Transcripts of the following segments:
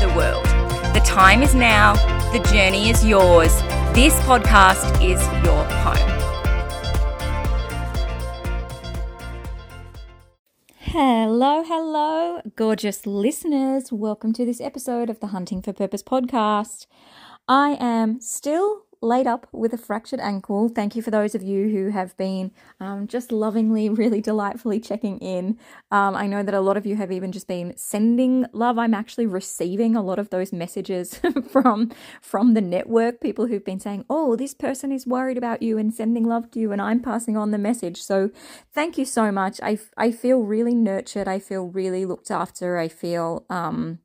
the world. The time is now, the journey is yours. This podcast is your home. Hello, hello, gorgeous listeners. Welcome to this episode of the Hunting for Purpose podcast. I am still laid up with a fractured ankle. Thank you for those of you who have been um, just lovingly, really delightfully checking in. Um, I know that a lot of you have even just been sending love. I'm actually receiving a lot of those messages from from the network. People who've been saying, "Oh, this person is worried about you and sending love to you," and I'm passing on the message. So, thank you so much. I I feel really nurtured. I feel really looked after. I feel um,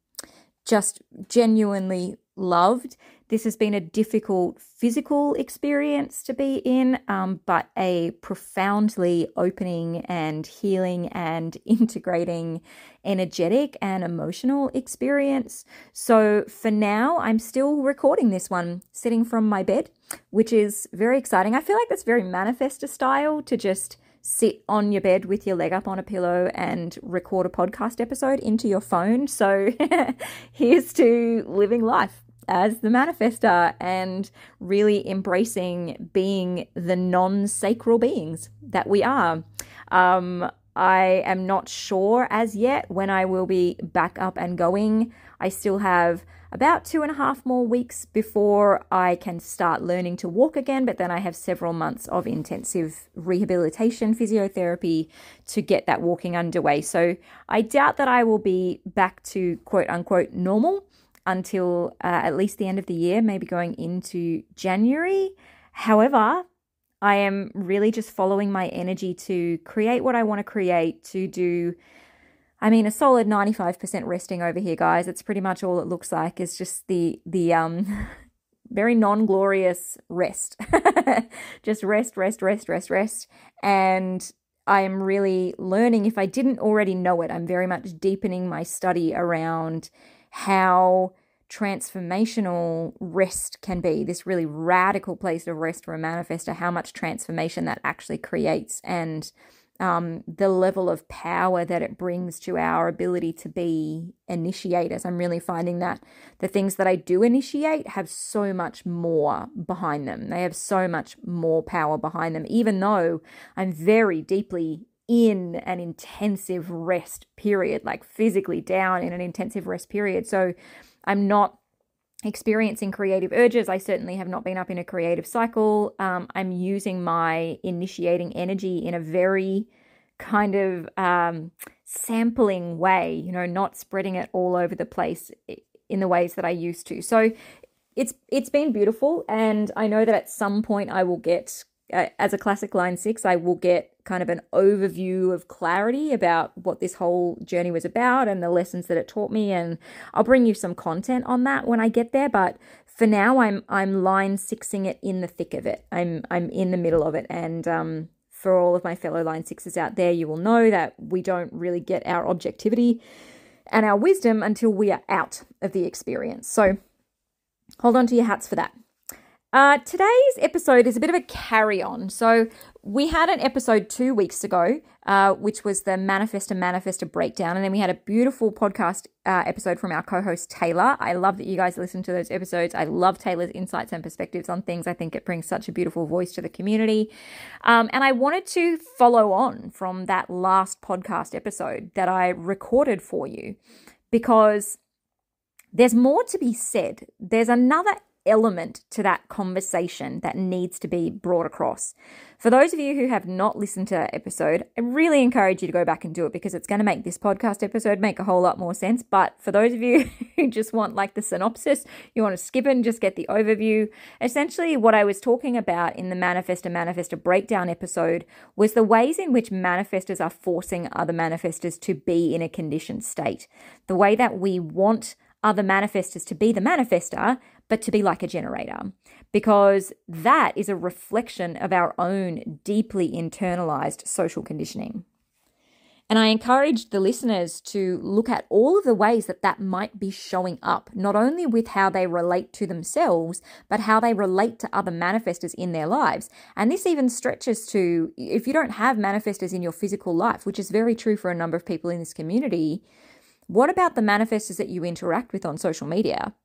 just genuinely loved this has been a difficult physical experience to be in, um, but a profoundly opening and healing and integrating energetic and emotional experience. So for now, I'm still recording this one sitting from my bed, which is very exciting. I feel like that's very manifestor style to just sit on your bed with your leg up on a pillow and record a podcast episode into your phone. So here's to living life as the manifestor and really embracing being the non sacral beings that we are. Um, I am not sure as yet when I will be back up and going. I still have about two and a half more weeks before I can start learning to walk again, but then I have several months of intensive rehabilitation physiotherapy to get that walking underway. So I doubt that I will be back to quote unquote normal until uh, at least the end of the year, maybe going into January. However, I am really just following my energy to create what I want to create, to do, I mean, a solid 95% resting over here, guys. It's pretty much all it looks like is just the, the, um, very non glorious rest. just rest, rest, rest, rest, rest. And I am really learning, if I didn't already know it, I'm very much deepening my study around how transformational rest can be this really radical place of rest for a manifestor how much transformation that actually creates and um, the level of power that it brings to our ability to be initiators. I'm really finding that the things that I do initiate have so much more behind them. They have so much more power behind them, even though I'm very deeply in an intensive rest period, like physically down in an intensive rest period. So I'm not experiencing creative urges. I certainly have not been up in a creative cycle. Um, I'm using my initiating energy in a very kind of um, sampling way, you know, not spreading it all over the place in the ways that I used to. So it's it's been beautiful, and I know that at some point I will get as a classic line six, I will get kind of an overview of clarity about what this whole journey was about and the lessons that it taught me. And I'll bring you some content on that when I get there. But for now, I'm I'm line sixing it in the thick of it. I'm I'm in the middle of it, and um, for all of my fellow line sixes out there, you will know that we don't really get our objectivity and our wisdom until we are out of the experience. So hold on to your hats for that. Uh, today's episode is a bit of a carry on. So, we had an episode two weeks ago, uh, which was the Manifestor Manifestor breakdown. And then we had a beautiful podcast uh, episode from our co host, Taylor. I love that you guys listen to those episodes. I love Taylor's insights and perspectives on things. I think it brings such a beautiful voice to the community. Um, and I wanted to follow on from that last podcast episode that I recorded for you because there's more to be said. There's another element to that conversation that needs to be brought across. For those of you who have not listened to that episode, I really encourage you to go back and do it because it's going to make this podcast episode make a whole lot more sense. But for those of you who just want like the synopsis, you want to skip and just get the overview. Essentially, what I was talking about in the Manifestor Manifestor Breakdown episode was the ways in which manifestors are forcing other manifestors to be in a conditioned state. The way that we want other manifestors to be the manifestor, but to be like a generator, because that is a reflection of our own deeply internalized social conditioning. And I encourage the listeners to look at all of the ways that that might be showing up, not only with how they relate to themselves, but how they relate to other manifestors in their lives. And this even stretches to if you don't have manifestors in your physical life, which is very true for a number of people in this community, what about the manifestors that you interact with on social media?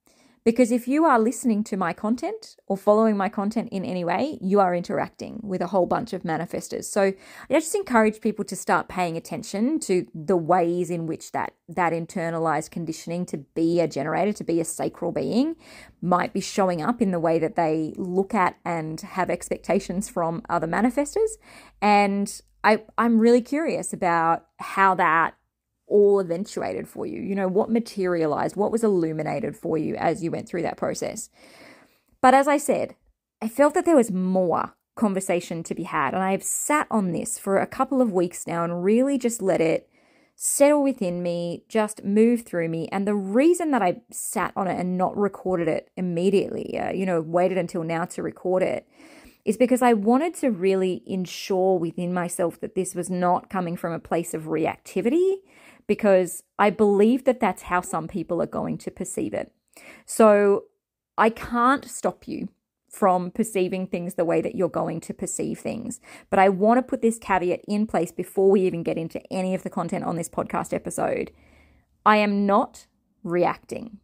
Because if you are listening to my content or following my content in any way, you are interacting with a whole bunch of manifestors. So I just encourage people to start paying attention to the ways in which that that internalized conditioning to be a generator, to be a sacral being, might be showing up in the way that they look at and have expectations from other manifestors. And I, I'm really curious about how that all eventuated for you? You know, what materialized, what was illuminated for you as you went through that process? But as I said, I felt that there was more conversation to be had. And I've sat on this for a couple of weeks now and really just let it settle within me, just move through me. And the reason that I sat on it and not recorded it immediately, uh, you know, waited until now to record it, is because I wanted to really ensure within myself that this was not coming from a place of reactivity, because I believe that that's how some people are going to perceive it. So I can't stop you from perceiving things the way that you're going to perceive things. But I want to put this caveat in place before we even get into any of the content on this podcast episode. I am not reacting.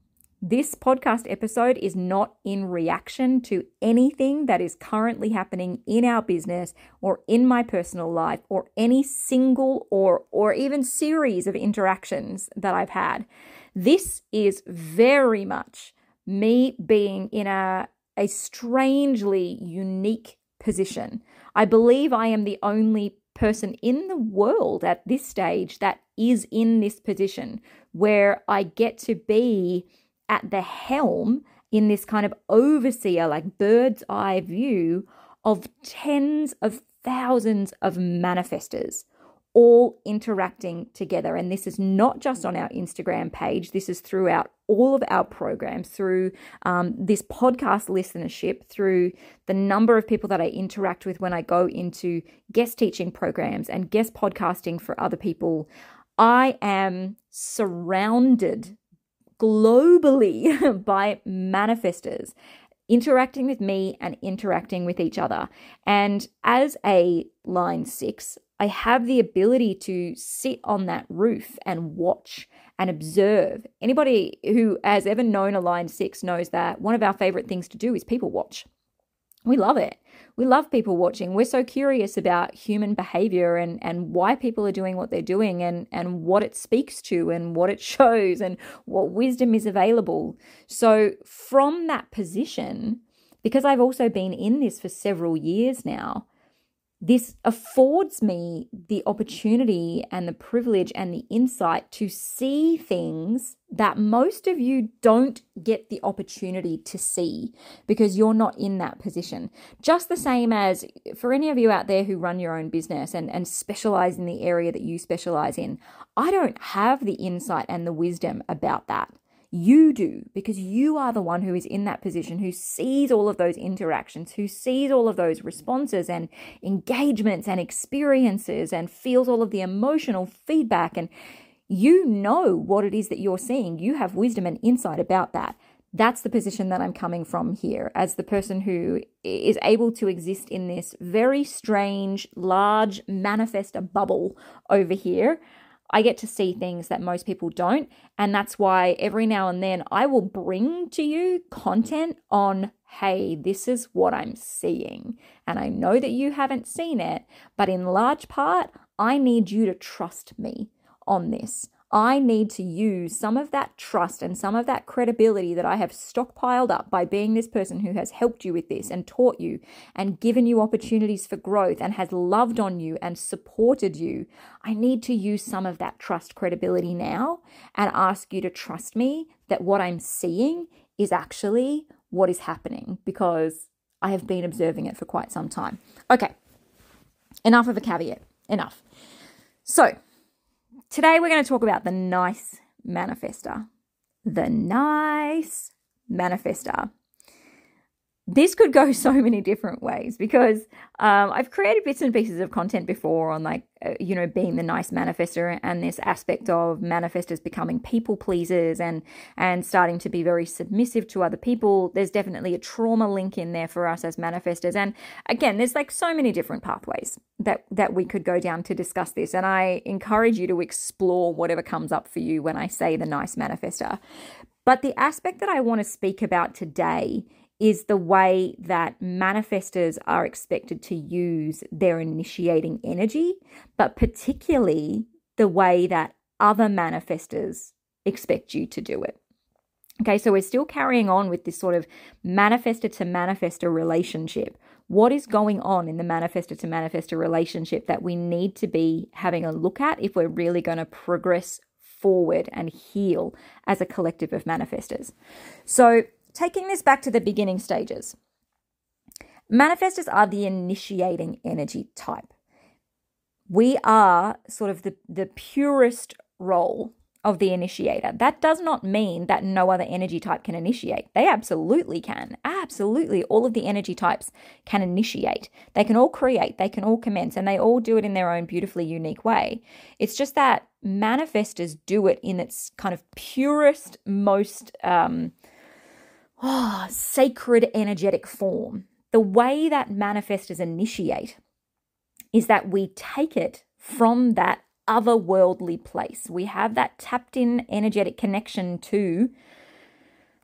This podcast episode is not in reaction to anything that is currently happening in our business or in my personal life or any single or or even series of interactions that I've had. This is very much me being in a a strangely unique position. I believe I am the only person in the world at this stage that is in this position where I get to be at the helm in this kind of overseer, like bird's eye view of tens of thousands of manifestors all interacting together. And this is not just on our Instagram page, this is throughout all of our programs, through um, this podcast listenership, through the number of people that I interact with when I go into guest teaching programs and guest podcasting for other people. I am surrounded globally by manifestors interacting with me and interacting with each other. And as a line six, I have the ability to sit on that roof and watch and observe. Anybody who has ever known a line six knows that one of our favorite things to do is people watch. We love it. We love people watching. We're so curious about human behavior and, and why people are doing what they're doing and, and what it speaks to and what it shows and what wisdom is available. So, from that position, because I've also been in this for several years now, this affords me the opportunity and the privilege and the insight to see things that most of you don't get the opportunity to see because you're not in that position. Just the same as for any of you out there who run your own business and, and specialize in the area that you specialize in, I don't have the insight and the wisdom about that. You do, because you are the one who is in that position, who sees all of those interactions, who sees all of those responses and engagements and experiences and feels all of the emotional feedback. And you know what it is that you're seeing. You have wisdom and insight about that. That's the position that I'm coming from here as the person who is able to exist in this very strange, large manifestor bubble over here I get to see things that most people don't. And that's why every now and then I will bring to you content on, hey, this is what I'm seeing. And I know that you haven't seen it, but in large part, I need you to trust me on this. I need to use some of that trust and some of that credibility that I have stockpiled up by being this person who has helped you with this and taught you and given you opportunities for growth and has loved on you and supported you. I need to use some of that trust credibility now and ask you to trust me that what I'm seeing is actually what is happening because I have been observing it for quite some time. Okay, enough of a caveat. Enough. So, Today we're going to talk about the nice manifestor. The nice manifestor this could go so many different ways because um, I've created bits and pieces of content before on like uh, you know being the nice manifestor and this aspect of manifestors becoming people pleasers and and starting to be very submissive to other people. There's definitely a trauma link in there for us as manifestors, and again, there's like so many different pathways that that we could go down to discuss this. And I encourage you to explore whatever comes up for you when I say the nice manifestor. But the aspect that I want to speak about today is the way that manifestors are expected to use their initiating energy, but particularly the way that other manifestors expect you to do it. Okay, so we're still carrying on with this sort of manifestor to manifestor relationship. What is going on in the manifestor to manifestor relationship that we need to be having a look at if we're really going to progress forward and heal as a collective of manifestors? So, taking this back to the beginning stages, manifestors are the initiating energy type. We are sort of the, the purest role of the initiator. That does not mean that no other energy type can initiate. They absolutely can. Absolutely. All of the energy types can initiate. They can all create, they can all commence, and they all do it in their own beautifully unique way. It's just that manifestors do it in its kind of purest, most um, oh, sacred energetic form. The way that manifestors initiate is that we take it from that otherworldly place. We have that tapped in energetic connection to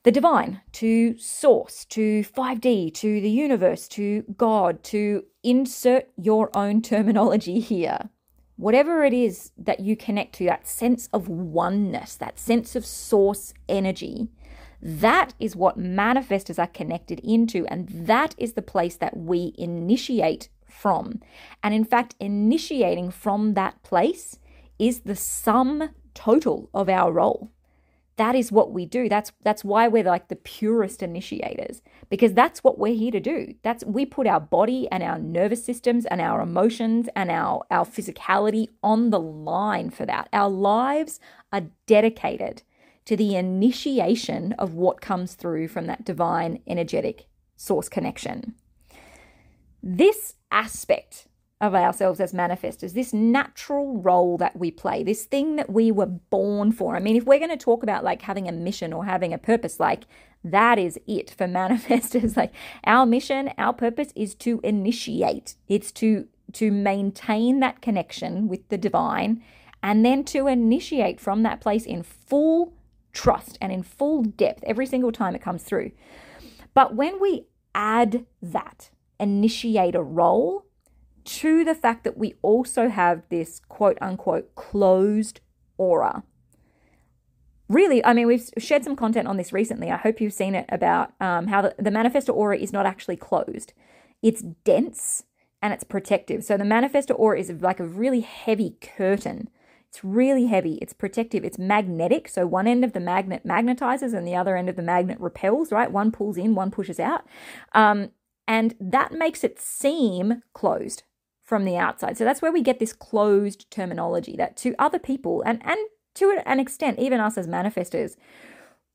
the divine, to source, to 5D, to the universe, to God, to insert your own terminology here. Whatever it is that you connect to, that sense of oneness, that sense of source energy, that is what manifestors are connected into, and that is the place that we initiate from. And in fact, initiating from that place is the sum total of our role. That is what we do. That's that's why we're like the purest initiators because that's what we're here to do. That's we put our body and our nervous systems and our emotions and our our physicality on the line for that. Our lives are dedicated to the initiation of what comes through from that divine energetic source connection. This aspect of ourselves as manifestors, this natural role that we play, this thing that we were born for. I mean, if we're going to talk about like having a mission or having a purpose, like that is it for manifestors. Like our mission, our purpose is to initiate. It's to to maintain that connection with the divine and then to initiate from that place in full trust and in full depth every single time it comes through. But when we add that initiator role to the fact that we also have this quote unquote closed aura. Really, I mean, we've shared some content on this recently. I hope you've seen it about um, how the, the manifestor aura is not actually closed, it's dense and it's protective. So the manifestor aura is like a really heavy curtain it's really heavy, it's protective, it's magnetic. So one end of the magnet magnetizes and the other end of the magnet repels, right? One pulls in, one pushes out. Um, and that makes it seem closed from the outside. So that's where we get this closed terminology that to other people and, and to an extent, even us as manifestors,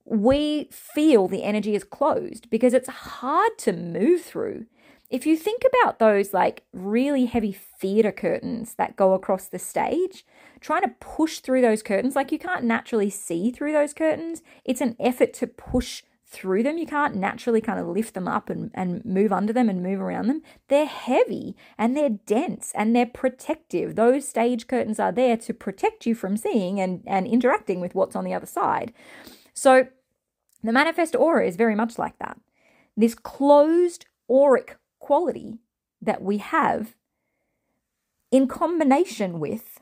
we feel the energy is closed because it's hard to move through if you think about those like really heavy theater curtains that go across the stage, trying to push through those curtains, like you can't naturally see through those curtains. It's an effort to push through them. You can't naturally kind of lift them up and, and move under them and move around them. They're heavy and they're dense and they're protective. Those stage curtains are there to protect you from seeing and, and interacting with what's on the other side. So the manifest aura is very much like that. This closed auric quality that we have in combination with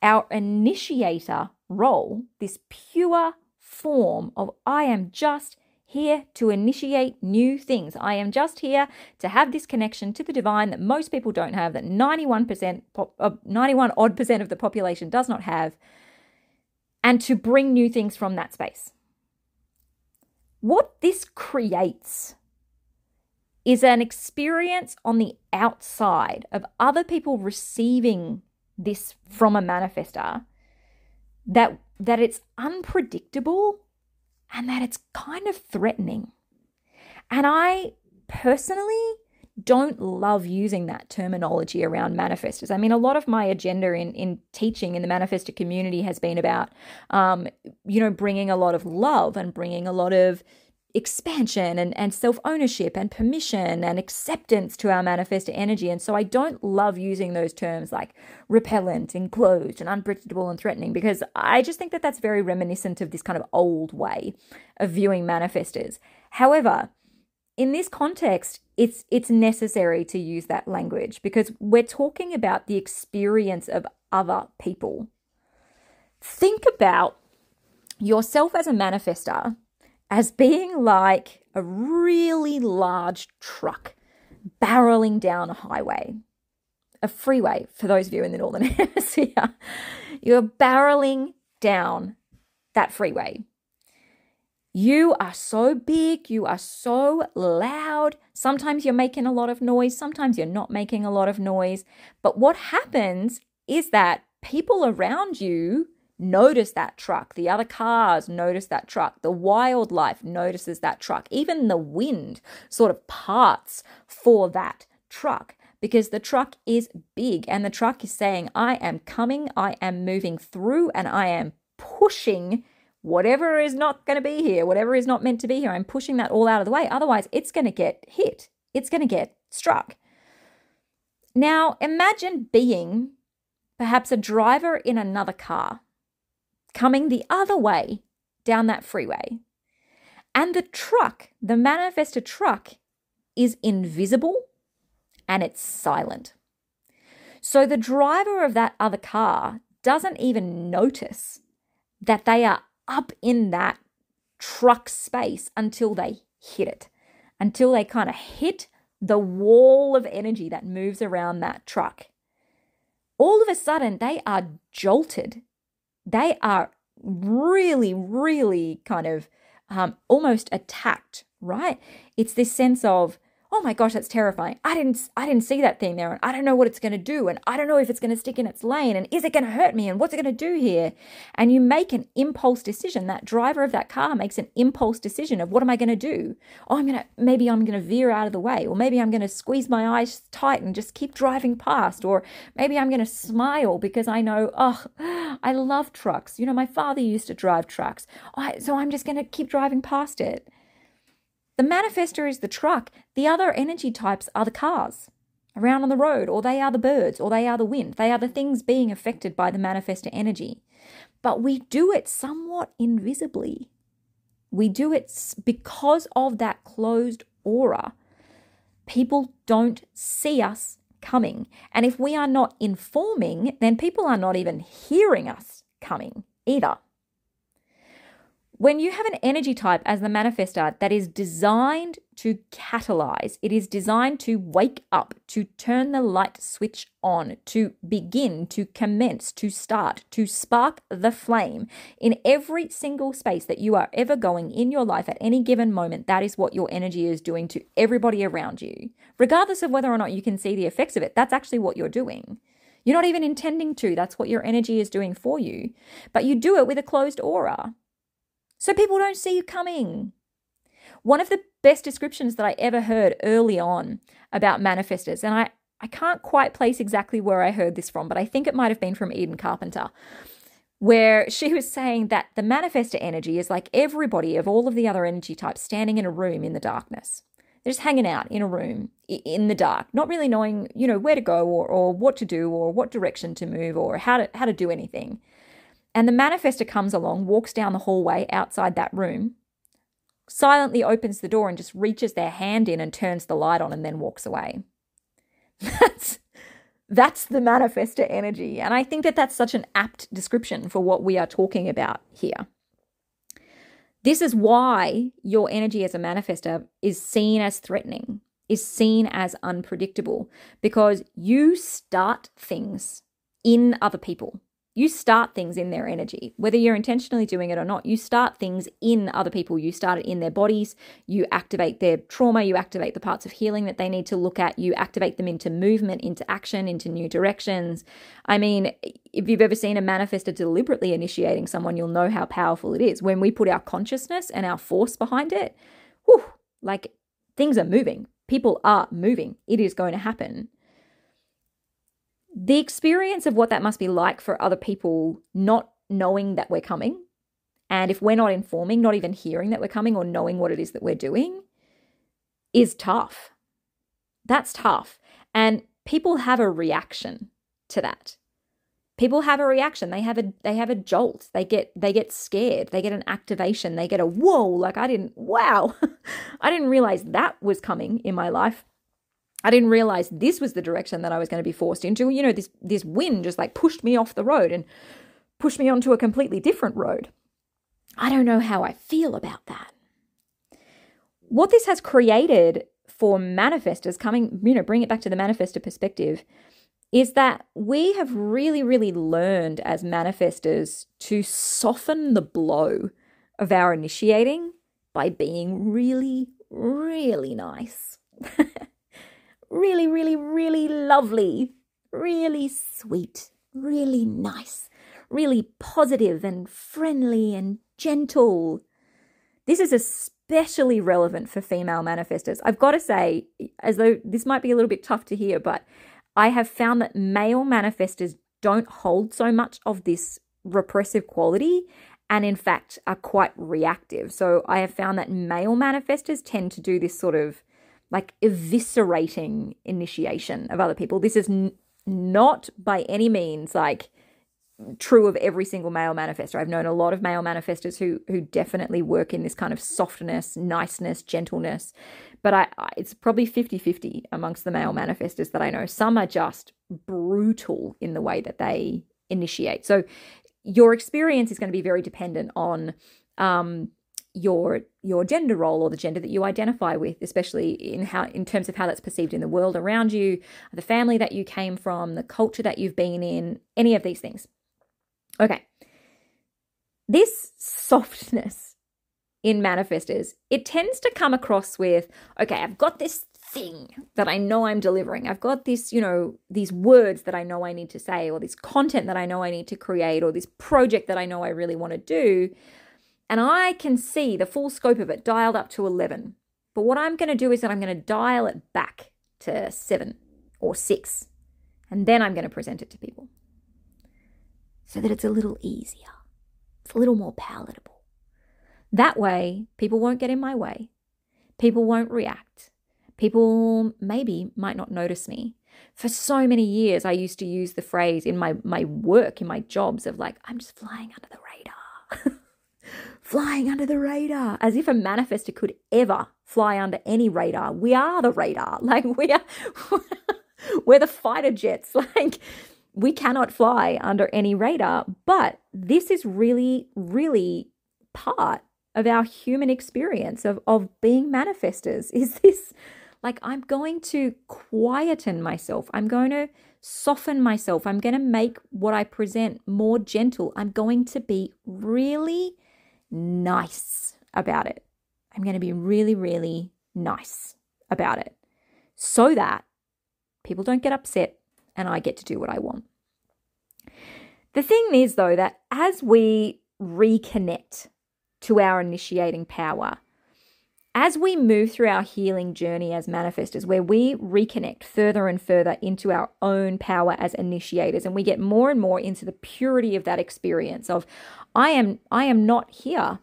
our initiator role, this pure form of I am just here to initiate new things. I am just here to have this connection to the divine that most people don't have, that 91%, uh, 91 odd percent of the population does not have, and to bring new things from that space. What this creates is an experience on the outside of other people receiving this from a manifestor that that it's unpredictable and that it's kind of threatening. And I personally don't love using that terminology around manifestors. I mean, a lot of my agenda in, in teaching in the manifestor community has been about, um, you know, bringing a lot of love and bringing a lot of expansion and, and self ownership and permission and acceptance to our manifestor energy. And so I don't love using those terms like repellent, enclosed, and unpredictable and threatening because I just think that that's very reminiscent of this kind of old way of viewing manifestors. However, in this context, it's it's necessary to use that language because we're talking about the experience of other people. Think about yourself as a manifestor as being like a really large truck barreling down a highway, a freeway for those of you in the Northern Hemisphere. You're barreling down that freeway. You are so big, you are so loud. Sometimes you're making a lot of noise, sometimes you're not making a lot of noise. But what happens is that people around you notice that truck. The other cars notice that truck. The wildlife notices that truck. Even the wind sort of parts for that truck because the truck is big and the truck is saying, I am coming, I am moving through, and I am pushing whatever is not going to be here, whatever is not meant to be here. I'm pushing that all out of the way. Otherwise, it's going to get hit, it's going to get struck. Now, imagine being perhaps a driver in another car coming the other way down that freeway. And the truck, the manifestor truck, is invisible and it's silent. So the driver of that other car doesn't even notice that they are up in that truck space until they hit it, until they kind of hit the wall of energy that moves around that truck. All of a sudden, they are jolted they are really, really kind of um, almost attacked, right? It's this sense of, oh my gosh, that's terrifying. I didn't I didn't see that thing there and I don't know what it's going to do and I don't know if it's going to stick in its lane and is it going to hurt me and what's it going to do here? And you make an impulse decision. That driver of that car makes an impulse decision of what am I going to do? Oh, I'm going to maybe I'm going to veer out of the way or maybe I'm going to squeeze my eyes tight and just keep driving past or maybe I'm going to smile because I know, oh, I love trucks. You know, my father used to drive trucks. so I'm just going to keep driving past it. The manifestor is the truck. The other energy types are the cars around on the road, or they are the birds, or they are the wind. They are the things being affected by the manifestor energy. But we do it somewhat invisibly. We do it because of that closed aura. People don't see us coming. And if we are not informing, then people are not even hearing us coming either. When you have an energy type as the manifestor that is designed to catalyze, it is designed to wake up, to turn the light switch on, to begin, to commence, to start, to spark the flame in every single space that you are ever going in your life at any given moment. That is what your energy is doing to everybody around you. Regardless of whether or not you can see the effects of it, that's actually what you're doing. You're not even intending to. That's what your energy is doing for you. But you do it with a closed aura so people don't see you coming. One of the best descriptions that I ever heard early on about manifestors, and I, I can't quite place exactly where I heard this from, but I think it might have been from Eden Carpenter, where she was saying that the manifestor energy is like everybody of all of the other energy types standing in a room in the darkness. They're just hanging out in a room in the dark, not really knowing, you know, where to go or, or what to do or what direction to move or how to how to do anything. And the manifestor comes along, walks down the hallway outside that room, silently opens the door and just reaches their hand in and turns the light on and then walks away. That's That's the manifestor energy. And I think that that's such an apt description for what we are talking about here. This is why your energy as a manifestor is seen as threatening, is seen as unpredictable, because you start things in other people. You start things in their energy, whether you're intentionally doing it or not. You start things in other people. You start it in their bodies. You activate their trauma. You activate the parts of healing that they need to look at. You activate them into movement, into action, into new directions. I mean, if you've ever seen a manifestor deliberately initiating someone, you'll know how powerful it is. When we put our consciousness and our force behind it, whew, like things are moving. People are moving. It is going to happen the experience of what that must be like for other people not knowing that we're coming, and if we're not informing, not even hearing that we're coming or knowing what it is that we're doing, is tough. That's tough. And people have a reaction to that. People have a reaction. They have a they have a jolt. They get they get scared. They get an activation. They get a whoa, like I didn't wow. I didn't realize that was coming in my life. I didn't realize this was the direction that I was going to be forced into. You know, this this wind just like pushed me off the road and pushed me onto a completely different road. I don't know how I feel about that. What this has created for manifestors coming, you know, bring it back to the manifestor perspective, is that we have really, really learned as manifestors to soften the blow of our initiating by being really, really nice. really, really, really lovely, really sweet, really nice, really positive and friendly and gentle. This is especially relevant for female manifestors. I've got to say, as though this might be a little bit tough to hear, but I have found that male manifestors don't hold so much of this repressive quality and in fact are quite reactive. So I have found that male manifestors tend to do this sort of like eviscerating initiation of other people. This is n- not by any means like true of every single male manifestor. I've known a lot of male manifestors who who definitely work in this kind of softness, niceness, gentleness. But I, I it's probably 50-50 amongst the male manifestors that I know. Some are just brutal in the way that they initiate. So your experience is going to be very dependent on um, your your gender role or the gender that you identify with especially in how in terms of how that's perceived in the world around you the family that you came from the culture that you've been in any of these things. Okay. This softness in manifestors it tends to come across with okay i've got this thing that i know i'm delivering. I've got this you know these words that i know i need to say or this content that i know i need to create or this project that i know i really want to do and I can see the full scope of it dialed up to 11. But what I'm going to do is that I'm going to dial it back to 7 or 6. And then I'm going to present it to people so that it's a little easier, it's a little more palatable. That way, people won't get in my way, people won't react, people maybe might not notice me. For so many years, I used to use the phrase in my, my work, in my jobs, of like, I'm just flying under the radar. flying under the radar, as if a manifestor could ever fly under any radar. We are the radar. Like we are we're the fighter jets. Like we cannot fly under any radar. But this is really, really part of our human experience of, of being manifestors. Is this like I'm going to quieten myself. I'm going to soften myself. I'm going to make what I present more gentle. I'm going to be really nice about it. I'm going to be really, really nice about it so that people don't get upset and I get to do what I want. The thing is, though, that as we reconnect to our initiating power, as we move through our healing journey as manifestors, where we reconnect further and further into our own power as initiators, and we get more and more into the purity of that experience of, I am, I am not here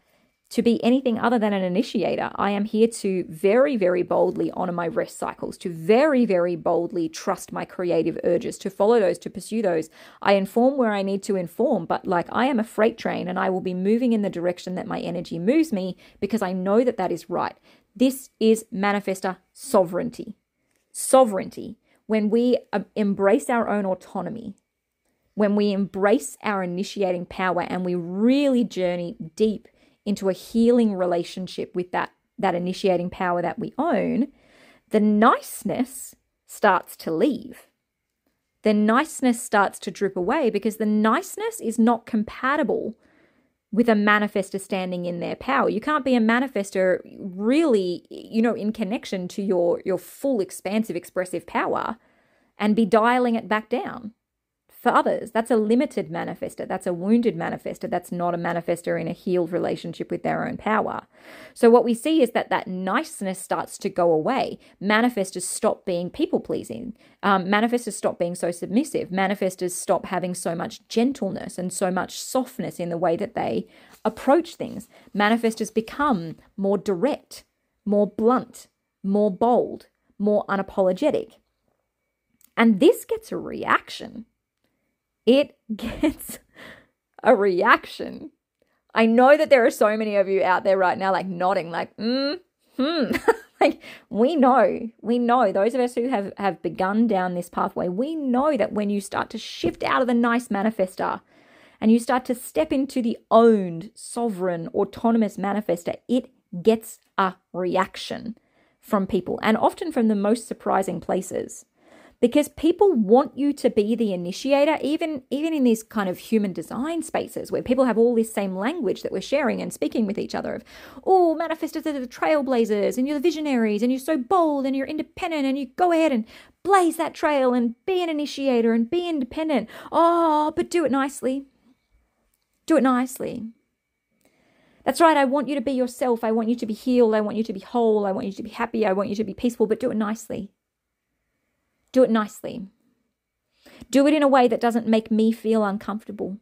to be anything other than an initiator. I am here to very, very boldly honor my rest cycles, to very, very boldly trust my creative urges, to follow those, to pursue those. I inform where I need to inform, but like I am a freight train and I will be moving in the direction that my energy moves me because I know that that is right. This is manifestor sovereignty. Sovereignty. when we uh, embrace our own autonomy, when we embrace our initiating power and we really journey deep into a healing relationship with that, that initiating power that we own, the niceness starts to leave. The niceness starts to drip away because the niceness is not compatible with a manifestor standing in their power. You can't be a manifestor really, you know, in connection to your your full expansive expressive power and be dialing it back down for others. That's a limited manifestor. That's a wounded manifestor. That's not a manifestor in a healed relationship with their own power. So, what we see is that that niceness starts to go away. Manifestors stop being people pleasing. Um, manifestors stop being so submissive. Manifestors stop having so much gentleness and so much softness in the way that they approach things. Manifestors become more direct, more blunt, more bold, more unapologetic. And this gets a reaction it gets a reaction. I know that there are so many of you out there right now, like nodding, like, mm, hmm. like, we know, we know, those of us who have, have begun down this pathway, we know that when you start to shift out of the nice manifestor and you start to step into the owned, sovereign, autonomous manifestor, it gets a reaction from people and often from the most surprising places because people want you to be the initiator even even in these kind of human design spaces where people have all this same language that we're sharing and speaking with each other of oh manifestors are the trailblazers and you're the visionaries and you're so bold and you're independent and you go ahead and blaze that trail and be an initiator and be independent oh but do it nicely do it nicely that's right. I want you to be yourself. I want you to be healed. I want you to be whole. I want you to be happy. I want you to be peaceful, but do it nicely. Do it nicely. Do it in a way that doesn't make me feel uncomfortable,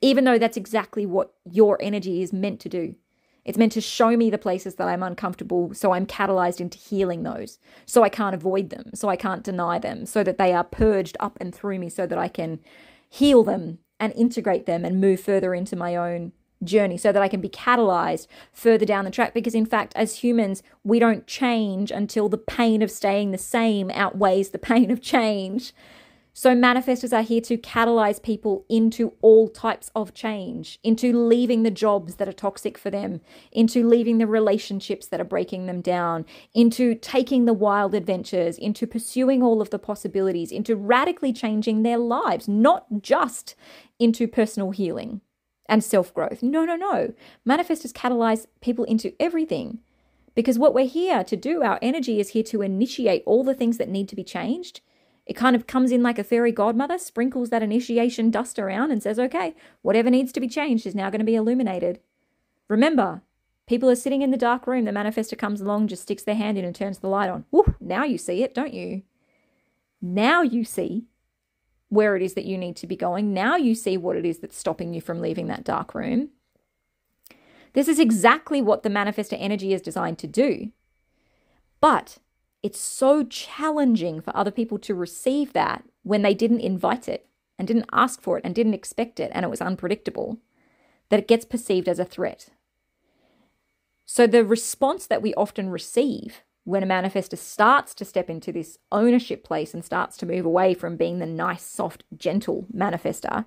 even though that's exactly what your energy is meant to do. It's meant to show me the places that I'm uncomfortable, so I'm catalyzed into healing those. So I can't avoid them, so I can't deny them, so that they are purged up and through me, so that I can heal them and integrate them and move further into my own journey so that I can be catalyzed further down the track. Because, in fact, as humans, we don't change until the pain of staying the same outweighs the pain of change. So, manifestors are here to catalyze people into all types of change, into leaving the jobs that are toxic for them, into leaving the relationships that are breaking them down, into taking the wild adventures, into pursuing all of the possibilities, into radically changing their lives, not just into personal healing and self growth. No, no, no. Manifestors catalyze people into everything because what we're here to do, our energy is here to initiate all the things that need to be changed. It kind of comes in like a fairy godmother, sprinkles that initiation dust around and says, okay, whatever needs to be changed is now going to be illuminated. Remember, people are sitting in the dark room. The manifestor comes along, just sticks their hand in and turns the light on. Woo, now you see it, don't you? Now you see where it is that you need to be going. Now you see what it is that's stopping you from leaving that dark room. This is exactly what the manifestor energy is designed to do. But it's so challenging for other people to receive that when they didn't invite it and didn't ask for it and didn't expect it and it was unpredictable that it gets perceived as a threat. So the response that we often receive when a manifestor starts to step into this ownership place and starts to move away from being the nice, soft, gentle manifestor,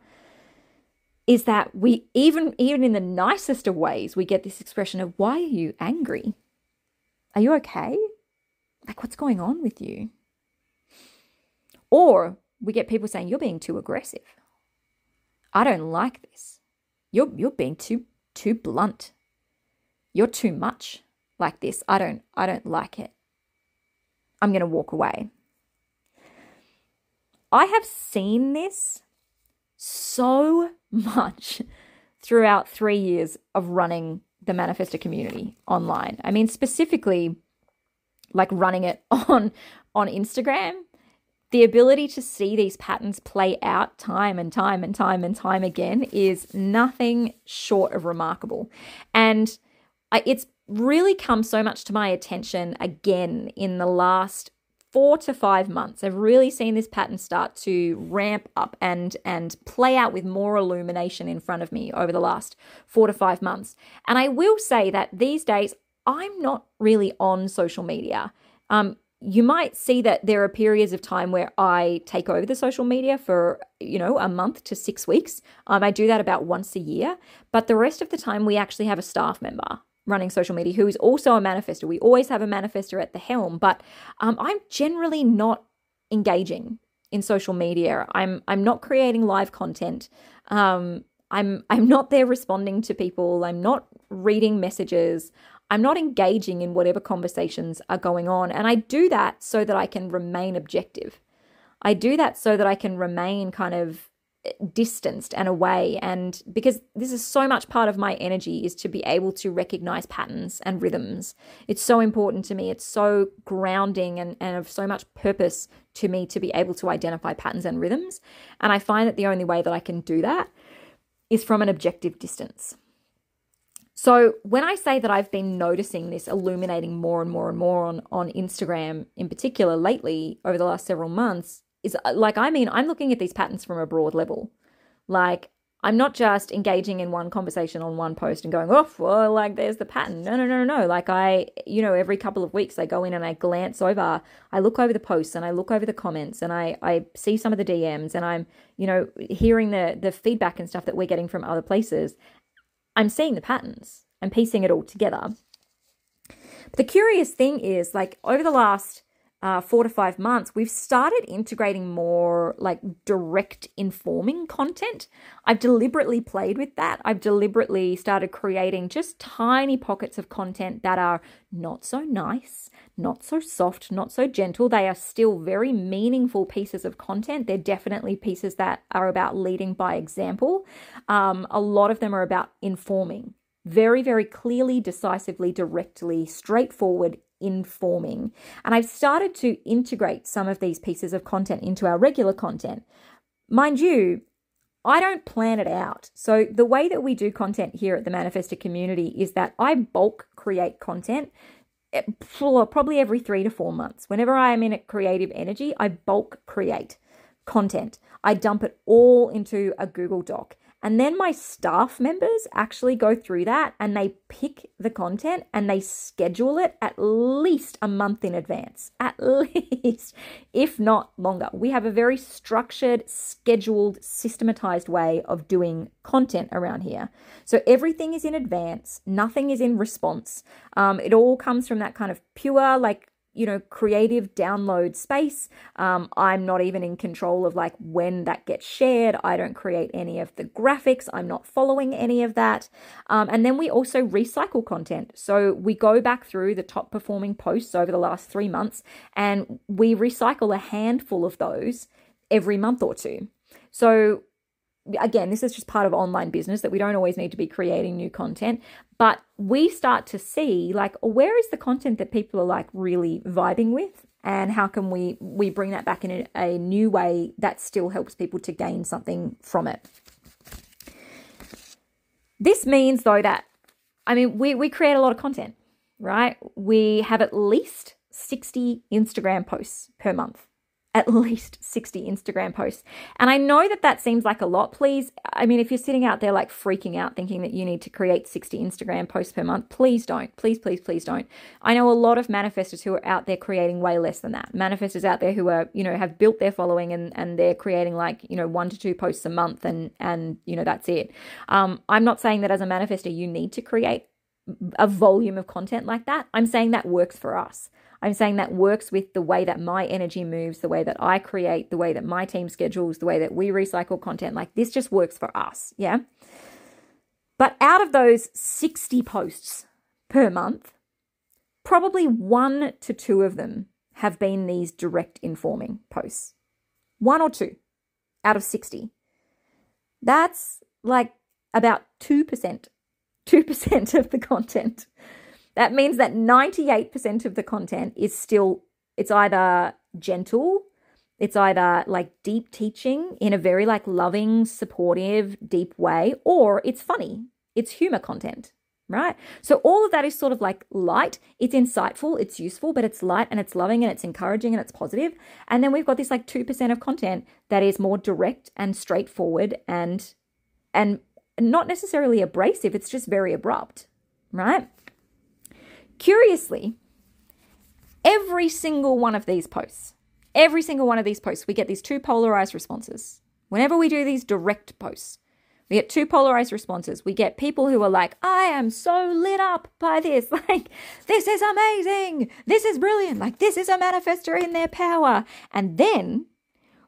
is that we even even in the nicest of ways we get this expression of why are you angry? Are you okay? Like what's going on with you? Or we get people saying you're being too aggressive. I don't like this. You're you're being too too blunt. You're too much like this. I don't I don't like it. I'm going to walk away. I have seen this so much throughout 3 years of running the manifestor community online. I mean specifically like running it on on Instagram the ability to see these patterns play out time and time and time and time again is nothing short of remarkable. And it's really come so much to my attention again in the last four to five months. I've really seen this pattern start to ramp up and and play out with more illumination in front of me over the last four to five months. And I will say that these days I'm not really on social media. Um, you might see that there are periods of time where I take over the social media for, you know, a month to six weeks. Um, I do that about once a year. But the rest of the time, we actually have a staff member running social media who is also a manifestor. We always have a manifestor at the helm, but um, I'm generally not engaging in social media. I'm I'm not creating live content. Um, I'm I'm not there responding to people. I'm not reading messages. I'm not engaging in whatever conversations are going on. And I do that so that I can remain objective. I do that so that I can remain kind of distanced and away and because this is so much part of my energy is to be able to recognize patterns and rhythms. It's so important to me. It's so grounding and, and of so much purpose to me to be able to identify patterns and rhythms and i find that the only way that i can do that is from an objective distance. So when I say that I've been noticing this illuminating more and more and more on, on Instagram in particular lately over the last several months, is uh, like, I mean, I'm looking at these patterns from a broad level. Like, I'm not just engaging in one conversation on one post and going, oh, well, like there's the pattern. No, no, no, no, no. Like I, you know, every couple of weeks I go in and I glance over, I look over the posts and I look over the comments and I, I see some of the DMs and I'm, you know, hearing the the feedback and stuff that we're getting from other places. I'm seeing the patterns and piecing it all together. But the curious thing is, like, over the last uh, four to five months, we've started integrating more like direct informing content. I've deliberately played with that. I've deliberately started creating just tiny pockets of content that are not so nice, not so soft, not so gentle. They are still very meaningful pieces of content. They're definitely pieces that are about leading by example. Um, a lot of them are about informing very, very clearly, decisively, directly, straightforward, informing. And I've started to integrate some of these pieces of content into our regular content. Mind you, I don't plan it out. So, the way that we do content here at the Manifestor community is that I bulk create content eh, probably every three to four months. Whenever I am in a creative energy, I bulk create content. I dump it all into a Google Doc. And then my staff members actually go through that and they pick the content and they schedule it at least a month in advance, at least, if not longer. We have a very structured, scheduled, systematized way of doing content around here. So everything is in advance, nothing is in response. Um, it all comes from that kind of pure, like you know, creative download space. Um, I'm not even in control of like when that gets shared. I don't create any of the graphics. I'm not following any of that. Um, and then we also recycle content. So we go back through the top performing posts over the last three months and we recycle a handful of those every month or two. So again, this is just part of online business that we don't always need to be creating new content, but we start to see like where is the content that people are like really vibing with and how can we we bring that back in a, a new way that still helps people to gain something from it. This means though that I mean we we create a lot of content, right? We have at least 60 Instagram posts per month at least 60 Instagram posts. And I know that that seems like a lot. Please, I mean, if you're sitting out there like freaking out thinking that you need to create 60 Instagram posts per month, please don't. Please, please, please don't. I know a lot of manifestors who are out there creating way less than that. Manifestors out there who are, you know, have built their following and, and they're creating like, you know, one to two posts a month and, and, you know, that's it. Um, I'm not saying that as a manifestor, you need to create a volume of content like that. I'm saying that works for us. I'm saying that works with the way that my energy moves, the way that I create, the way that my team schedules, the way that we recycle content. Like this just works for us. Yeah. But out of those 60 posts per month, probably one to two of them have been these direct informing posts. One or two out of 60. That's like about 2%. 2% of the content. That means that 98% of the content is still, it's either gentle, it's either like deep teaching in a very like loving, supportive, deep way, or it's funny. It's humor content, right? So all of that is sort of like light. It's insightful, it's useful, but it's light and it's loving and it's encouraging and it's positive. And then we've got this like 2% of content that is more direct and straightforward and and not necessarily abrasive, it's just very abrupt, right? Curiously, Every single one of these posts, every single one of these posts, we get these two polarized responses. Whenever we do these direct posts, we get two polarized responses. We get people who are like, I am so lit up by this. Like, this is amazing. This is brilliant. Like, this is a manifestor in their power. And then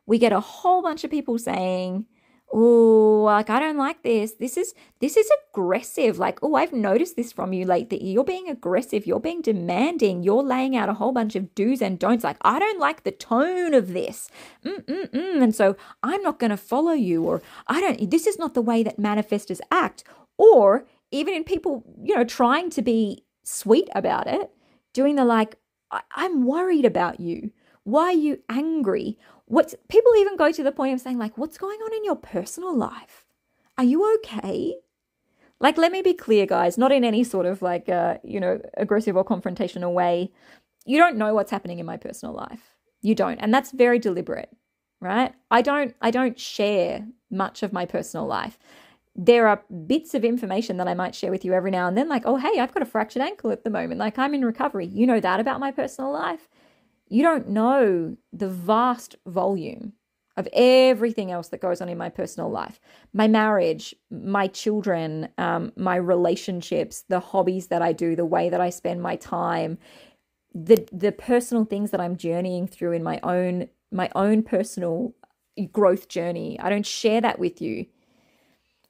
we get a whole bunch of people saying, oh like i don't like this. This is this is aggressive. Like oh i've noticed this from you that you're being aggressive. You're being demanding. You're laying out a whole bunch of do's and don'ts. Like i don't like the tone of this. Mm-mm-mm. and so i'm not going to follow you or i don't this is not the way that manifestors act. Or even in people you know trying to be sweet about it doing the like i'm worried about you why are you angry What's people even go to the point of saying, like, what's going on in your personal life? Are you okay? Like, let me be clear, guys, not in any sort of like, uh, you know, aggressive or confrontational way. You don't know what's happening in my personal life. You don't. And that's very deliberate, right? I don't, I don't share much of my personal life. There are bits of information that I might share with you every now and then, like, oh, hey, I've got a fractured ankle at the moment. Like, I'm in recovery. You know that about my personal life you don't know the vast volume of everything else that goes on in my personal life my marriage, my children, um, my relationships, the hobbies that I do, the way that I spend my time, the, the personal things that I'm journeying through in my own my own personal growth journey. I don't share that with you.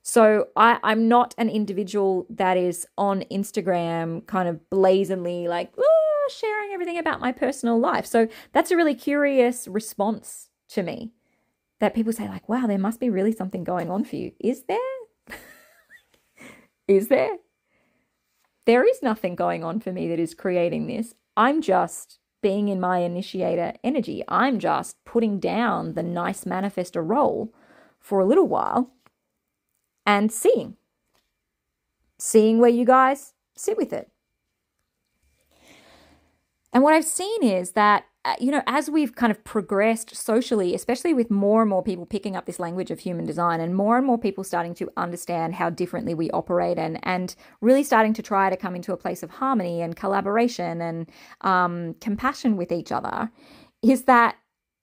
So I, I'm not an individual that is on Instagram kind of blazingly like, sharing everything about my personal life. So that's a really curious response to me that people say, like, wow, there must be really something going on for you. Is there? is there? There is nothing going on for me that is creating this. I'm just being in my initiator energy. I'm just putting down the nice manifestor role for a little while and seeing. Seeing where you guys sit with it. And what I've seen is that, uh, you know, as we've kind of progressed socially, especially with more and more people picking up this language of human design and more and more people starting to understand how differently we operate and, and really starting to try to come into a place of harmony and collaboration and um, compassion with each other, is that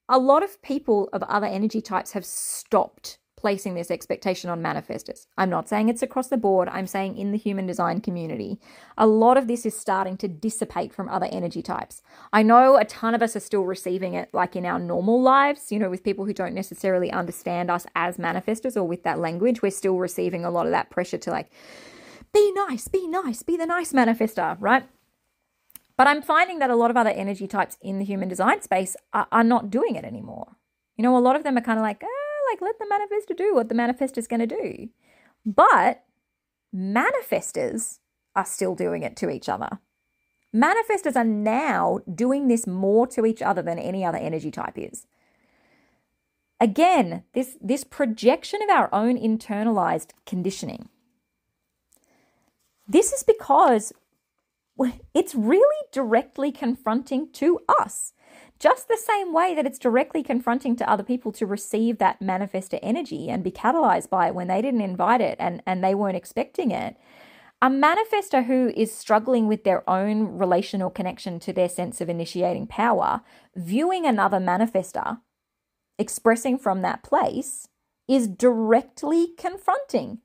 a lot of people of other energy types have stopped placing this expectation on manifestors. I'm not saying it's across the board, I'm saying in the human design community. A lot of this is starting to dissipate from other energy types. I know a ton of us are still receiving it like in our normal lives, you know, with people who don't necessarily understand us as manifestors or with that language. We're still receiving a lot of that pressure to like, be nice, be nice, be the nice manifestor, right? But I'm finding that a lot of other energy types in the human design space are, are not doing it anymore. You know, a lot of them are kind of like, ah, like let the manifestor do what the manifestor is going to do. But manifestors are still doing it to each other. Manifestors are now doing this more to each other than any other energy type is. Again, this, this projection of our own internalized conditioning. This is because it's really directly confronting to us just the same way that it's directly confronting to other people to receive that manifestor energy and be catalyzed by it when they didn't invite it and, and they weren't expecting it. A manifestor who is struggling with their own relational connection to their sense of initiating power, viewing another manifestor expressing from that place is directly confronting.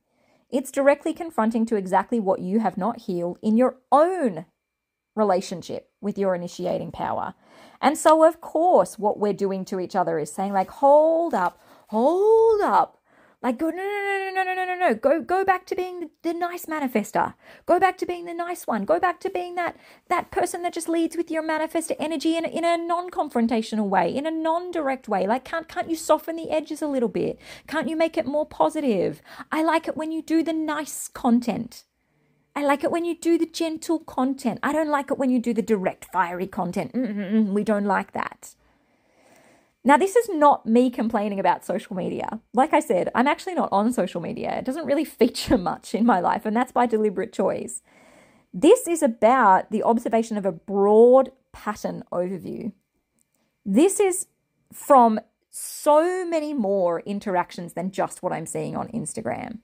It's directly confronting to exactly what you have not healed in your own relationship with your initiating power. And so, of course, what we're doing to each other is saying, like, hold up, hold up. Like, go, no, no, no, no, no, no, no, no. Go, go back to being the, the nice manifestor. Go back to being the nice one. Go back to being that that person that just leads with your manifestor energy in, in a non-confrontational way, in a non-direct way. Like, can't can't you soften the edges a little bit? Can't you make it more positive? I like it when you do the nice content. I like it when you do the gentle content. I don't like it when you do the direct, fiery content. Mm-mm-mm, we don't like that. Now, this is not me complaining about social media. Like I said, I'm actually not on social media. It doesn't really feature much in my life, and that's by deliberate choice. This is about the observation of a broad pattern overview. This is from so many more interactions than just what I'm seeing on Instagram.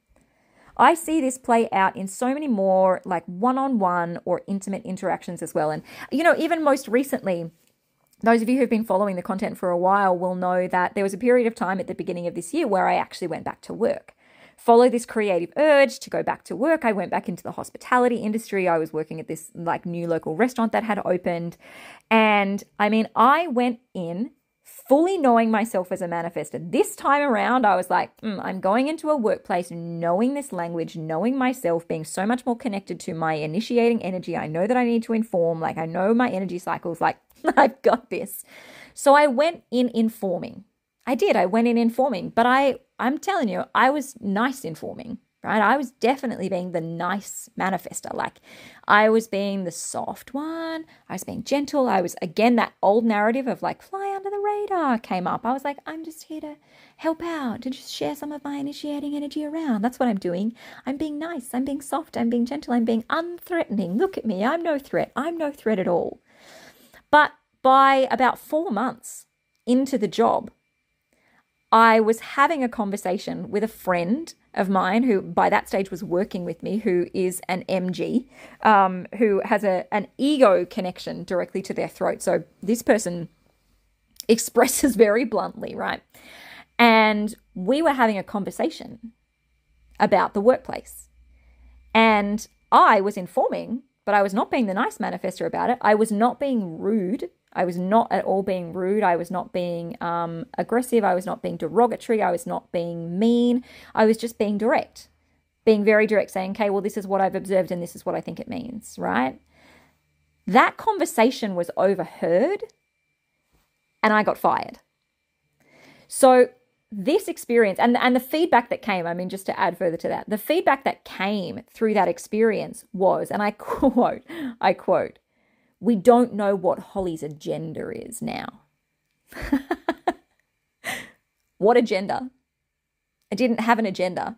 I see this play out in so many more like one on one or intimate interactions as well. And, you know, even most recently, those of you who've been following the content for a while will know that there was a period of time at the beginning of this year where I actually went back to work. Follow this creative urge to go back to work. I went back into the hospitality industry. I was working at this like new local restaurant that had opened. And I mean, I went in fully knowing myself as a manifestor. This time around, I was like, mm, I'm going into a workplace knowing this language, knowing myself, being so much more connected to my initiating energy. I know that I need to inform, like, I know my energy cycles, like, I've got this. So I went in informing. I did. I went in informing, but I I'm telling you, I was nice informing right? I was definitely being the nice manifestor. Like I was being the soft one. I was being gentle. I was, again, that old narrative of like fly under the radar came up. I was like, I'm just here to help out, to just share some of my initiating energy around. That's what I'm doing. I'm being nice. I'm being soft. I'm being gentle. I'm being unthreatening. Look at me. I'm no threat. I'm no threat at all. But by about four months into the job, I was having a conversation with a friend of mine who by that stage was working with me who is an mg um, who has a, an ego connection directly to their throat. So this person expresses very bluntly right? And we were having a conversation about the workplace. And i was informing but i was not being the nice manifestor about it. I was not being rude I was not at all being rude. I was not being um, aggressive. I was not being derogatory. I was not being mean. I was just being direct, being very direct, saying, okay, well, this is what I've observed and this is what I think it means, right? That conversation was overheard and I got fired. So, this experience and, and the feedback that came, I mean, just to add further to that, the feedback that came through that experience was, and I quote, I quote, we don't know what Holly's agenda is now. what agenda? I didn't have an agenda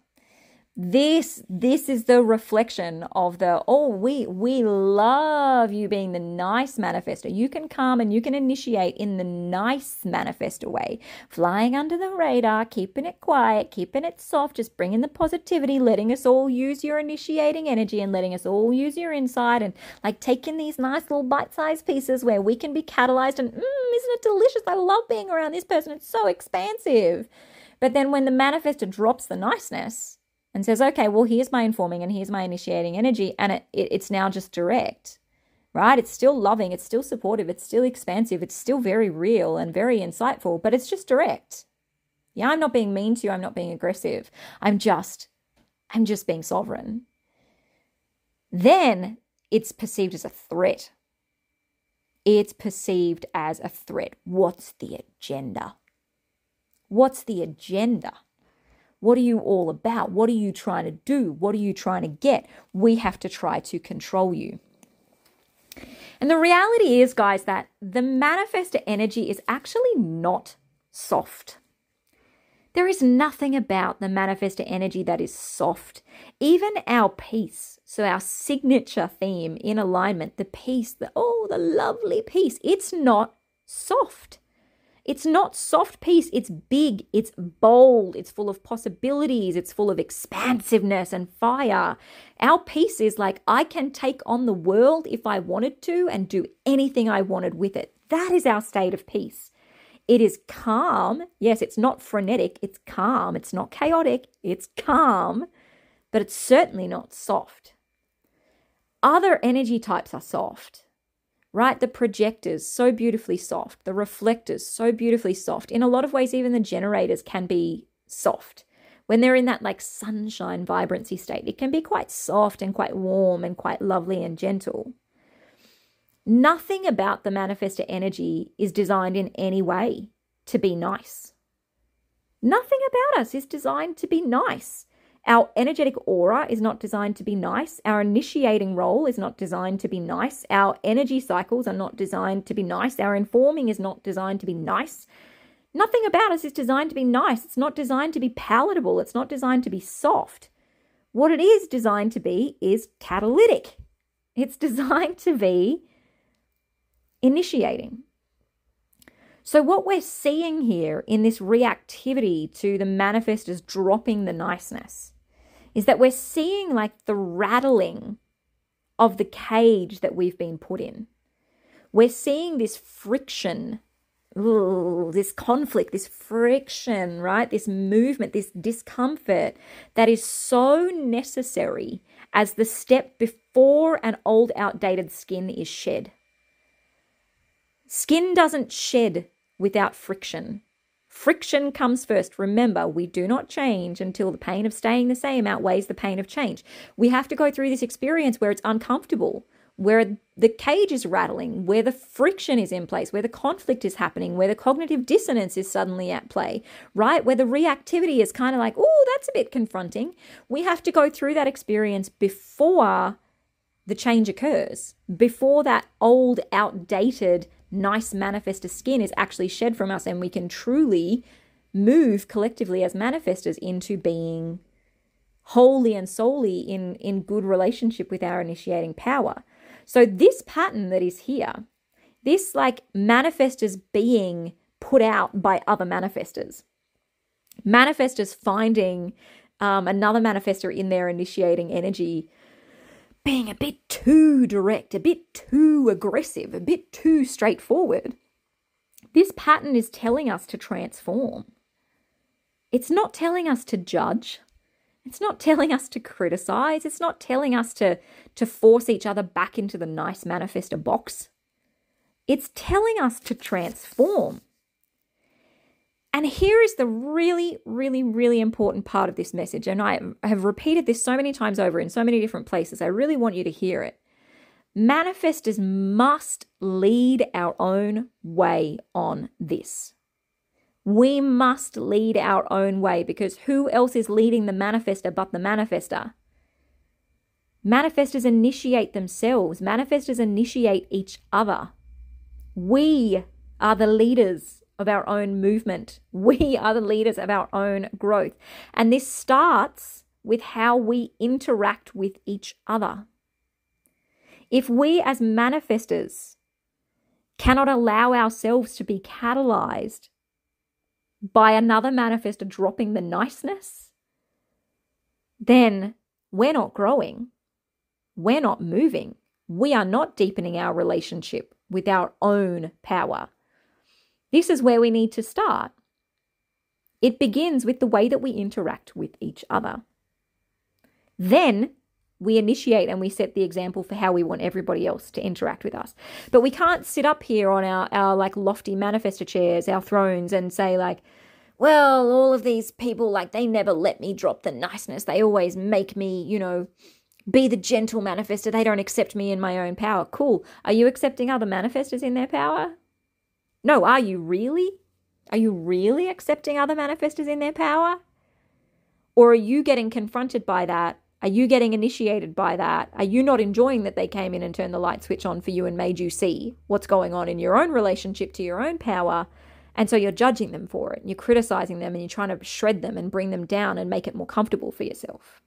this this is the reflection of the oh we we love you being the nice manifestor you can come and you can initiate in the nice manifestor way. Flying under the radar keeping it quiet keeping it soft just bringing the positivity letting us all use your initiating energy and letting us all use your insight and like taking these nice little bite-sized pieces where we can be catalyzed and mm, isn't it delicious? I love being around this person. It's so expansive. But then when the manifestor drops the niceness and says, okay, well, here's my informing and here's my initiating energy. And it, it, it's now just direct, right? It's still loving, it's still supportive, it's still expansive, it's still very real and very insightful, but it's just direct. Yeah, I'm not being mean to you, I'm not being aggressive. I'm just, I'm just being sovereign. Then it's perceived as a threat. It's perceived as a threat. What's the agenda? What's the agenda? What are you all about? What are you trying to do? What are you trying to get? We have to try to control you. And the reality is, guys, that the manifestor energy is actually not soft. There is nothing about the manifestor energy that is soft. Even our peace, so our signature theme in alignment, the peace, the oh, the lovely peace, it's not soft. It's not soft peace, it's big, it's bold, it's full of possibilities, it's full of expansiveness and fire. Our peace is like, I can take on the world if I wanted to and do anything I wanted with it. That is our state of peace. It is calm. Yes, it's not frenetic, it's calm. It's not chaotic, it's calm, but it's certainly not soft. Other energy types are soft right? The projectors, so beautifully soft. The reflectors, so beautifully soft. In a lot of ways, even the generators can be soft. When they're in that like sunshine vibrancy state, it can be quite soft and quite warm and quite lovely and gentle. Nothing about the manifestor energy is designed in any way to be nice. Nothing about us is designed to be nice. Our energetic aura is not designed to be nice. Our initiating role is not designed to be nice. Our energy cycles are not designed to be nice. Our informing is not designed to be nice. Nothing about us is designed to be nice. It's not designed to be palatable. It's not designed to be soft. What it is designed to be is catalytic. It's designed to be initiating. So, what we're seeing here in this reactivity to the manifestors dropping the niceness is that we're seeing like the rattling of the cage that we've been put in. We're seeing this friction, ooh, this conflict, this friction, right? This movement, this discomfort that is so necessary as the step before an old, outdated skin is shed. Skin doesn't shed without friction. Friction comes first. Remember, we do not change until the pain of staying the same outweighs the pain of change. We have to go through this experience where it's uncomfortable, where the cage is rattling, where the friction is in place, where the conflict is happening, where the cognitive dissonance is suddenly at play, right? Where the reactivity is kind of like, oh, that's a bit confronting. We have to go through that experience before the change occurs, before that old, outdated nice manifestor skin is actually shed from us and we can truly move collectively as manifestors into being wholly and solely in in good relationship with our initiating power. So this pattern that is here this like manifestors being put out by other manifestors manifestors finding um, another manifestor in their initiating energy being a bit too direct, a bit too aggressive, a bit too straightforward. This pattern is telling us to transform. It's not telling us to judge. It's not telling us to criticize. It's not telling us to, to force each other back into the nice manifestor box. It's telling us to transform. And here is the really, really, really important part of this message. And I have repeated this so many times over in so many different places. I really want you to hear it. Manifestors must lead our own way on this. We must lead our own way because who else is leading the manifestor but the manifestor? Manifestors initiate themselves, manifestors initiate each other. We are the leaders of our own movement. We are the leaders of our own growth. And this starts with how we interact with each other. If we, as manifestors, cannot allow ourselves to be catalyzed by another manifestor dropping the niceness, then we're not growing. We're not moving. We are not deepening our relationship with our own power. This is where we need to start. It begins with the way that we interact with each other. Then we initiate and we set the example for how we want everybody else to interact with us. But we can't sit up here on our, our like lofty manifestor chairs, our thrones, and say, like, well, all of these people, like, they never let me drop the niceness. They always make me, you know, be the gentle manifestor. They don't accept me in my own power. Cool. Are you accepting other manifestors in their power? No, are you really? Are you really accepting other manifestors in their power? Or are you getting confronted by that? Are you getting initiated by that? Are you not enjoying that they came in and turned the light switch on for you and made you see what's going on in your own relationship to your own power? And so you're judging them for it. You're criticizing them and you're trying to shred them and bring them down and make it more comfortable for yourself.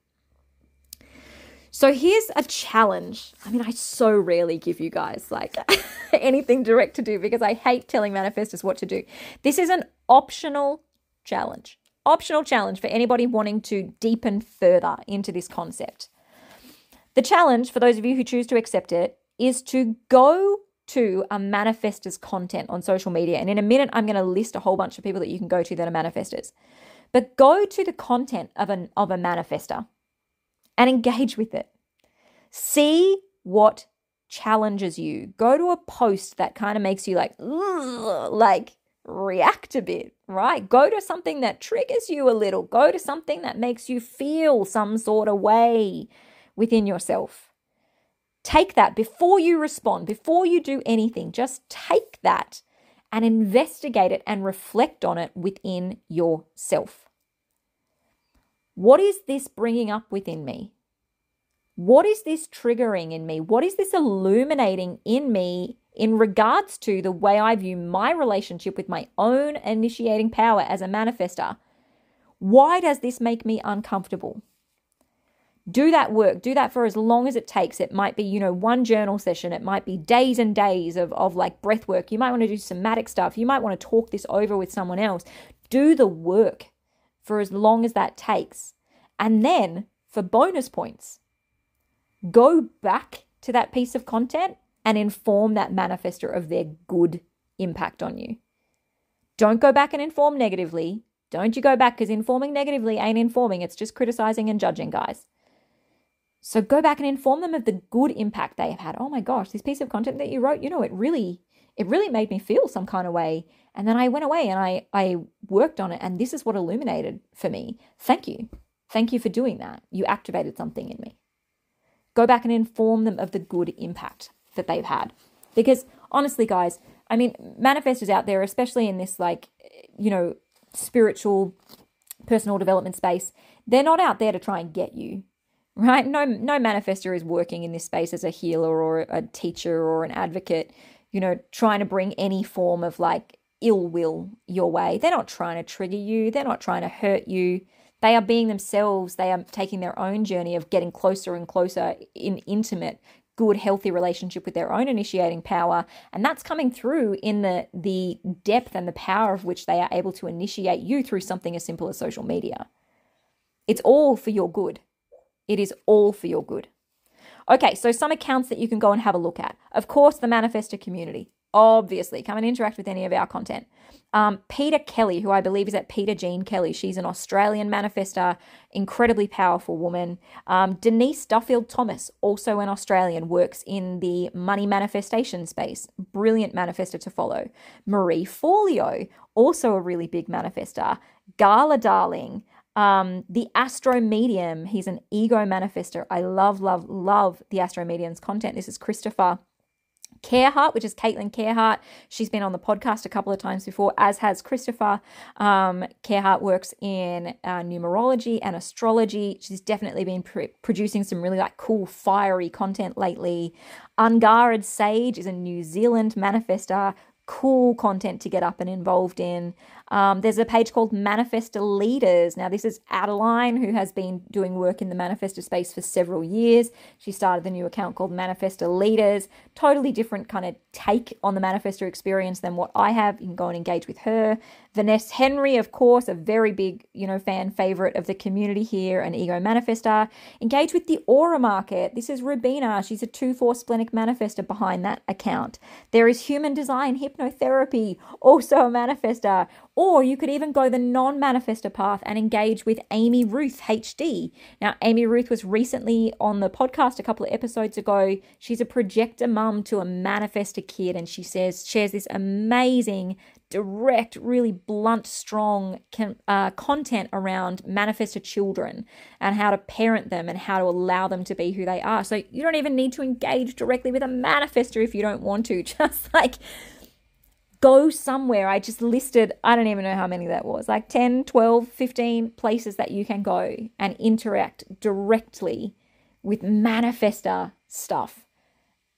So here's a challenge. I mean, I so rarely give you guys like anything direct to do because I hate telling manifestors what to do. This is an optional challenge. Optional challenge for anybody wanting to deepen further into this concept. The challenge, for those of you who choose to accept it, is to go to a manifestor's content on social media. And in a minute, I'm going to list a whole bunch of people that you can go to that are manifestors. But go to the content of, an, of a manifestor and engage with it. See what challenges you. Go to a post that kind of makes you like, like react a bit, right? Go to something that triggers you a little. Go to something that makes you feel some sort of way within yourself. Take that before you respond, before you do anything. Just take that and investigate it and reflect on it within yourself. What is this bringing up within me? What is this triggering in me? What is this illuminating in me in regards to the way I view my relationship with my own initiating power as a manifestor? Why does this make me uncomfortable? Do that work. Do that for as long as it takes. It might be, you know, one journal session. It might be days and days of, of like breath work. You might want to do somatic stuff. You might want to talk this over with someone else. Do the work for as long as that takes. And then for bonus points. Go back to that piece of content and inform that manifestor of their good impact on you. Don't go back and inform negatively. Don't you go back because informing negatively ain't informing, it's just criticizing and judging, guys. So go back and inform them of the good impact they have had. Oh my gosh, this piece of content that you wrote, you know, it really it really made me feel some kind of way. And then I went away and I I worked on it and this is what illuminated for me. Thank you. Thank you for doing that. You activated something in me. Go back and inform them of the good impact that they've had. Because honestly, guys, I mean, manifestors out there, especially in this like, you know, spiritual personal development space, they're not out there to try and get you. Right? No no manifestor is working in this space as a healer or a teacher or an advocate, you know, trying to bring any form of like ill will your way. They're not trying to trigger you, they're not trying to hurt you. They are being themselves. They are taking their own journey of getting closer and closer in intimate good healthy relationship with their own initiating power and that's coming through in the the depth and the power of which they are able to initiate you through something as simple as social media it's all for your good it is all for your good okay so some accounts that you can go and have a look at of course the manifestor community obviously come and interact with any of our content um, Peta Kelly, who I believe is at Peta Jean Kelly, she's an Australian manifestor, incredibly powerful woman. Um, Denise Duffield Thomas, also an Australian, works in the money manifestation space. Brilliant manifestor to follow. Marie Forleo, also a really big manifestor. Gala Darling, um, the Astro Medium, he's an ego manifestor. I love, love, love the Astro Medium's content. This is Christopher Carehart, which is Caitlin Carehart. She's been on the podcast a couple of times before, as has Christopher. Um, Carehart works in uh, numerology and astrology. She's definitely been pr- producing some really like cool, fiery content lately. Unguarded Sage is a New Zealand manifestor cool content to get up and involved in. Um, there's a page called Manifestor Leaders. Now, this is Adeline, who has been doing work in the manifestor space for several years. She started the new account called Manifestor Leaders. Totally different kind of take on the manifestor experience than what I have. You can go and engage with her. Vanessa Henry, of course, a very big, you know, fan favorite of the community here, an ego manifestor. Engage with the aura market. This is Rubina. She's a 2-4 splenic manifestor behind that account. There is human design hypnotherapy, also a manifestor. Or you could even go the non manifestor path and engage with Amy Ruth HD. Now, Amy Ruth was recently on the podcast a couple of episodes ago. She's a projector mum to a manifestor kid, and she says, shares this amazing direct, really blunt, strong uh, content around manifestor children and how to parent them and how to allow them to be who they are. So you don't even need to engage directly with a manifestor if you don't want to. Just like go somewhere. I just listed, I don't even know how many that was, like 10, 12, 15 places that you can go and interact directly with manifestor stuff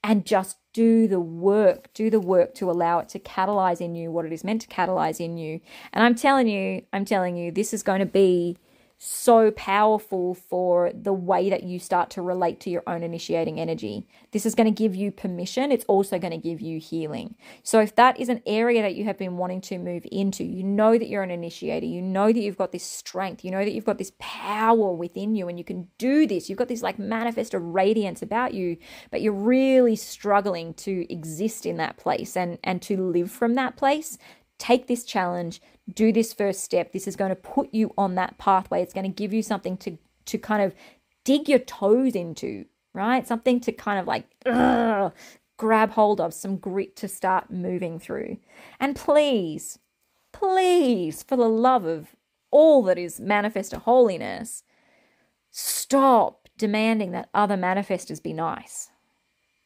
and just do the work, do the work to allow it to catalyze in you what it is meant to catalyze in you. And I'm telling you, I'm telling you, this is going to be so powerful for the way that you start to relate to your own initiating energy. This is going to give you permission. It's also going to give you healing. So, if that is an area that you have been wanting to move into, you know that you're an initiator, you know that you've got this strength, you know that you've got this power within you and you can do this. You've got this like manifest a radiance about you, but you're really struggling to exist in that place and, and to live from that place. Take this challenge, do this first step. This is going to put you on that pathway. It's going to give you something to to kind of dig your toes into, right? Something to kind of like ugh, grab hold of, some grit to start moving through. And please, please, for the love of all that is manifestor holiness, stop demanding that other manifestors be nice.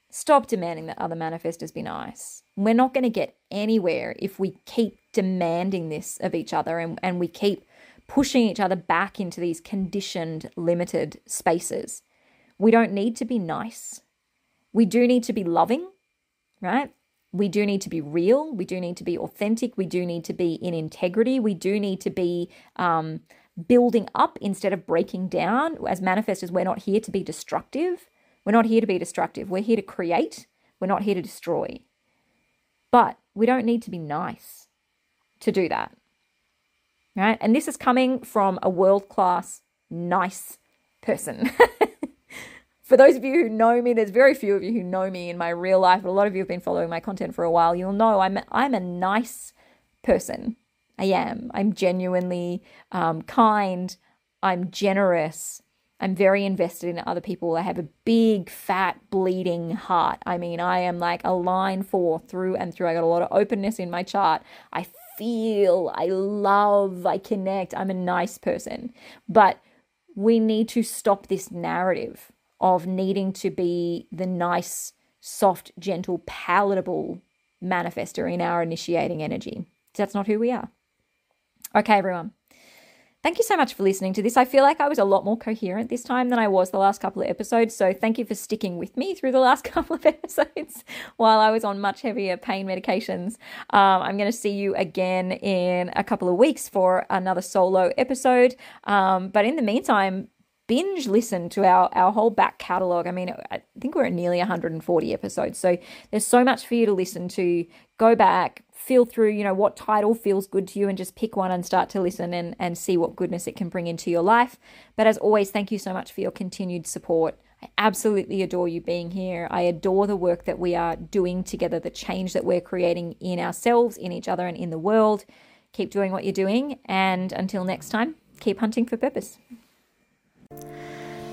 Stop demanding that other manifestors be nice. We're not going to get anywhere if we keep demanding this of each other and, and we keep pushing each other back into these conditioned, limited spaces. We don't need to be nice. We do need to be loving, right? We do need to be real. We do need to be authentic. We do need to be in integrity. We do need to be um, building up instead of breaking down. As manifestors, we're not here to be destructive. We're not here to be destructive. We're here to create. We're not here to destroy. But we don't need to be nice to do that. Right? And this is coming from a world class, nice person. for those of you who know me, there's very few of you who know me in my real life, but a lot of you have been following my content for a while. You'll know I'm I'm a nice person. I am. I'm genuinely um, kind. I'm generous. I'm very invested in other people. I have a big, fat, bleeding heart. I mean, I am like a line four through and through. I got a lot of openness in my chart. I feel, I love, I connect. I'm a nice person. But we need to stop this narrative of needing to be the nice, soft, gentle, palatable manifestor in our initiating energy. That's not who we are. Okay, everyone. Thank you so much for listening to this. I feel like I was a lot more coherent this time than I was the last couple of episodes. So thank you for sticking with me through the last couple of episodes while I was on much heavier pain medications. Um, I'm going to see you again in a couple of weeks for another solo episode. Um, but in the meantime, binge listen to our, our whole back catalog. I mean, I think we're at nearly 140 episodes. So there's so much for you to listen to. Go back, feel through, you know, what title feels good to you and just pick one and start to listen and, and see what goodness it can bring into your life. But as always, thank you so much for your continued support. I absolutely adore you being here. I adore the work that we are doing together, the change that we're creating in ourselves, in each other, and in the world. Keep doing what you're doing. And until next time, keep hunting for purpose.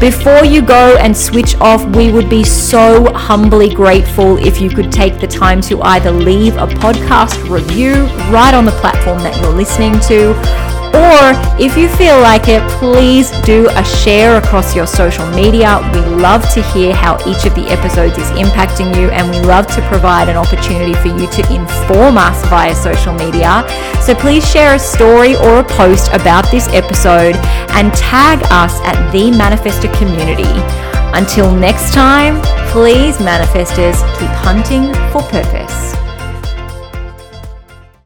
Before you go and switch off, we would be so humbly grateful if you could take the time to either leave a podcast review right on the platform that you're listening to or if you feel like it, please do a share across your social media. We love to hear how each of the episodes is impacting you, and we love to provide an opportunity for you to inform us via social media. So please share a story or a post about this episode and tag us at the Community. Until next time, please, manifestors, keep hunting for purpose.